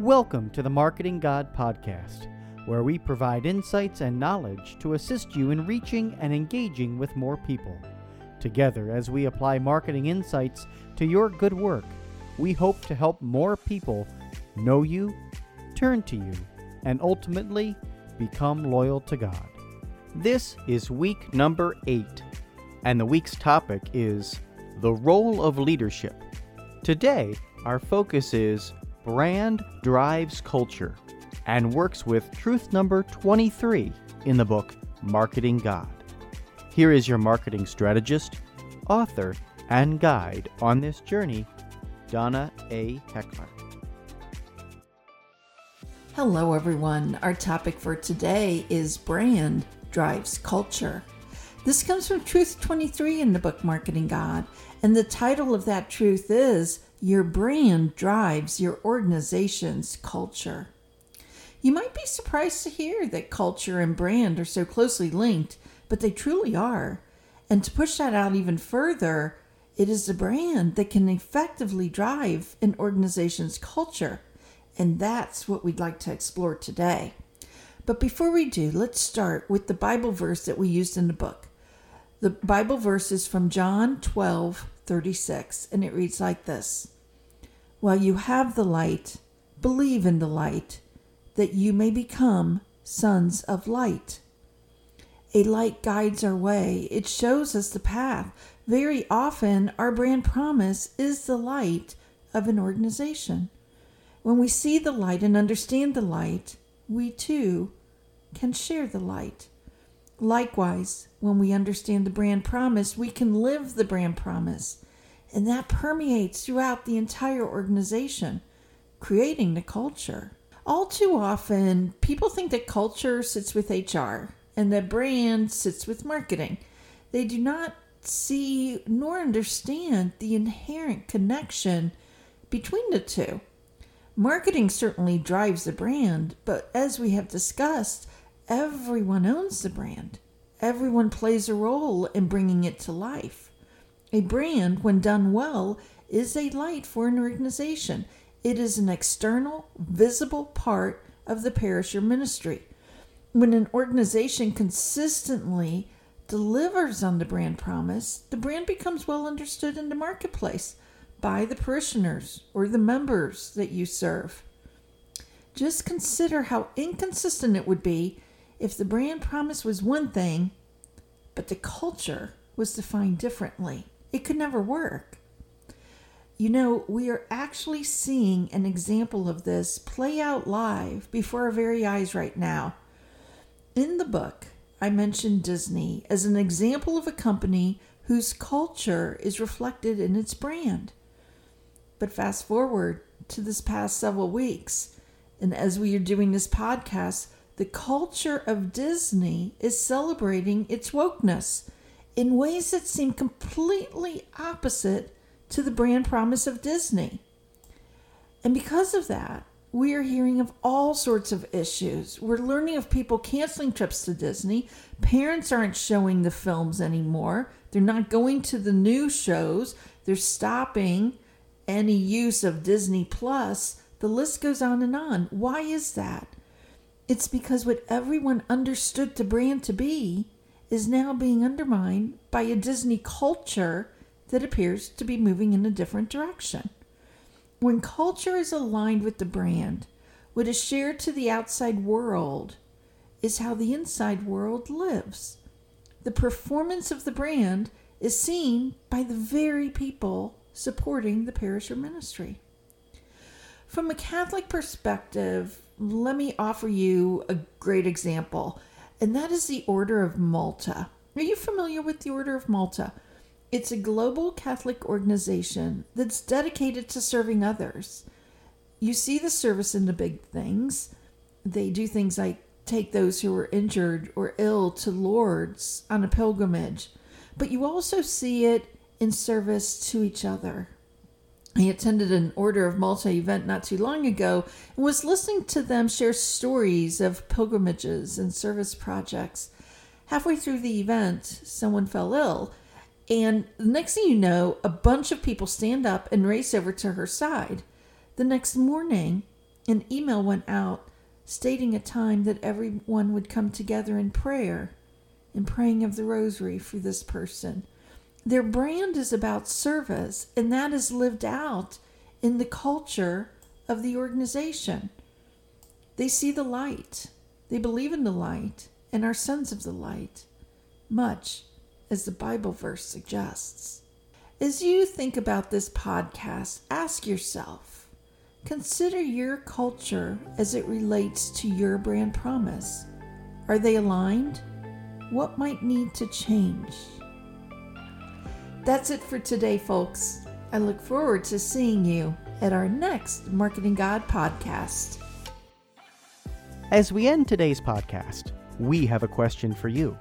Welcome to the Marketing God Podcast, where we provide insights and knowledge to assist you in reaching and engaging with more people. Together, as we apply marketing insights to your good work, we hope to help more people know you, turn to you, and ultimately become loyal to God. This is week number eight, and the week's topic is the role of leadership. Today, our focus is brand drives culture and works with truth number 23 in the book Marketing God. Here is your marketing strategist, author, and guide on this journey, Donna A. Heckler. Hello, everyone. Our topic for today is brand drives culture. This comes from Truth 23 in the book Marketing God, and the title of that truth is your brand drives your organization's culture. You might be surprised to hear that culture and brand are so closely linked, but they truly are. And to push that out even further, it is the brand that can effectively drive an organization's culture. And that's what we'd like to explore today. But before we do, let's start with the Bible verse that we used in the book. The Bible verse is from John 12, 36, and it reads like this While you have the light, believe in the light, that you may become sons of light. A light guides our way, it shows us the path. Very often, our brand promise is the light of an organization. When we see the light and understand the light, we too can share the light. Likewise, when we understand the brand promise, we can live the brand promise. And that permeates throughout the entire organization, creating the culture. All too often, people think that culture sits with HR and that brand sits with marketing. They do not see nor understand the inherent connection between the two. Marketing certainly drives the brand, but as we have discussed, everyone owns the brand. Everyone plays a role in bringing it to life. A brand, when done well, is a light for an organization. It is an external, visible part of the parish or ministry. When an organization consistently delivers on the brand promise, the brand becomes well understood in the marketplace by the parishioners or the members that you serve. Just consider how inconsistent it would be if the brand promise was one thing, but the culture was defined differently. It could never work. You know, we are actually seeing an example of this play out live before our very eyes right now. In the book, I mentioned Disney as an example of a company whose culture is reflected in its brand. But fast forward to this past several weeks, and as we are doing this podcast, the culture of Disney is celebrating its wokeness in ways that seem completely opposite to the brand promise of Disney. And because of that, we are hearing of all sorts of issues. We're learning of people canceling trips to Disney. Parents aren't showing the films anymore. They're not going to the new shows. They're stopping any use of Disney Plus. The list goes on and on. Why is that? It's because what everyone understood the brand to be is now being undermined by a Disney culture that appears to be moving in a different direction. When culture is aligned with the brand, what is shared to the outside world is how the inside world lives. The performance of the brand is seen by the very people supporting the parish or ministry. From a Catholic perspective, let me offer you a great example, and that is the Order of Malta. Are you familiar with the Order of Malta? It's a global Catholic organization that's dedicated to serving others. You see the service in the big things. They do things like take those who are injured or ill to Lourdes on a pilgrimage, but you also see it in service to each other. I attended an Order of Malta event not too long ago and was listening to them share stories of pilgrimages and service projects. Halfway through the event, someone fell ill, and the next thing you know, a bunch of people stand up and race over to her side. The next morning, An email went out stating a time that everyone would come together in prayer, in praying of the rosary for this person. Their brand is about service, and that is lived out in the culture of the organization. They see the light, they believe in the light, and are sons of the light, much as the Bible verse suggests. As you think about this podcast, ask yourself consider your culture as it relates to your brand promise. Are they aligned? What might need to change? That's it for today, folks. I look forward to seeing you at our next Marketing God podcast. As we end today's podcast, we have a question for you.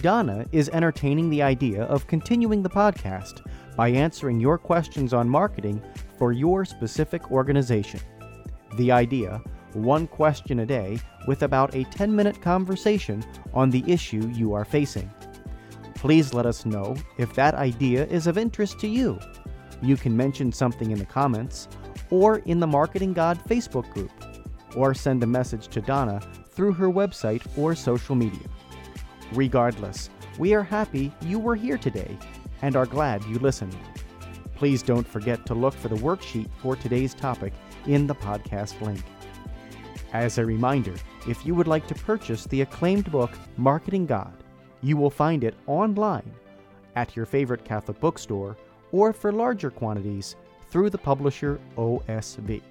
Donna is entertaining the idea of continuing the podcast by answering your questions on marketing for your specific organization. The idea one question a day with about a 10 minute conversation on the issue you are facing. Please let us know if that idea is of interest to you. You can mention something in the comments or in the Marketing God Facebook group, or send a message to Donna through her website or social media. Regardless, we are happy you were here today and are glad you listened. Please don't forget to look for the worksheet for today's topic in the podcast link. As a reminder, if you would like to purchase the acclaimed book Marketing God, you will find it online at your favorite Catholic bookstore or for larger quantities through the publisher OSV.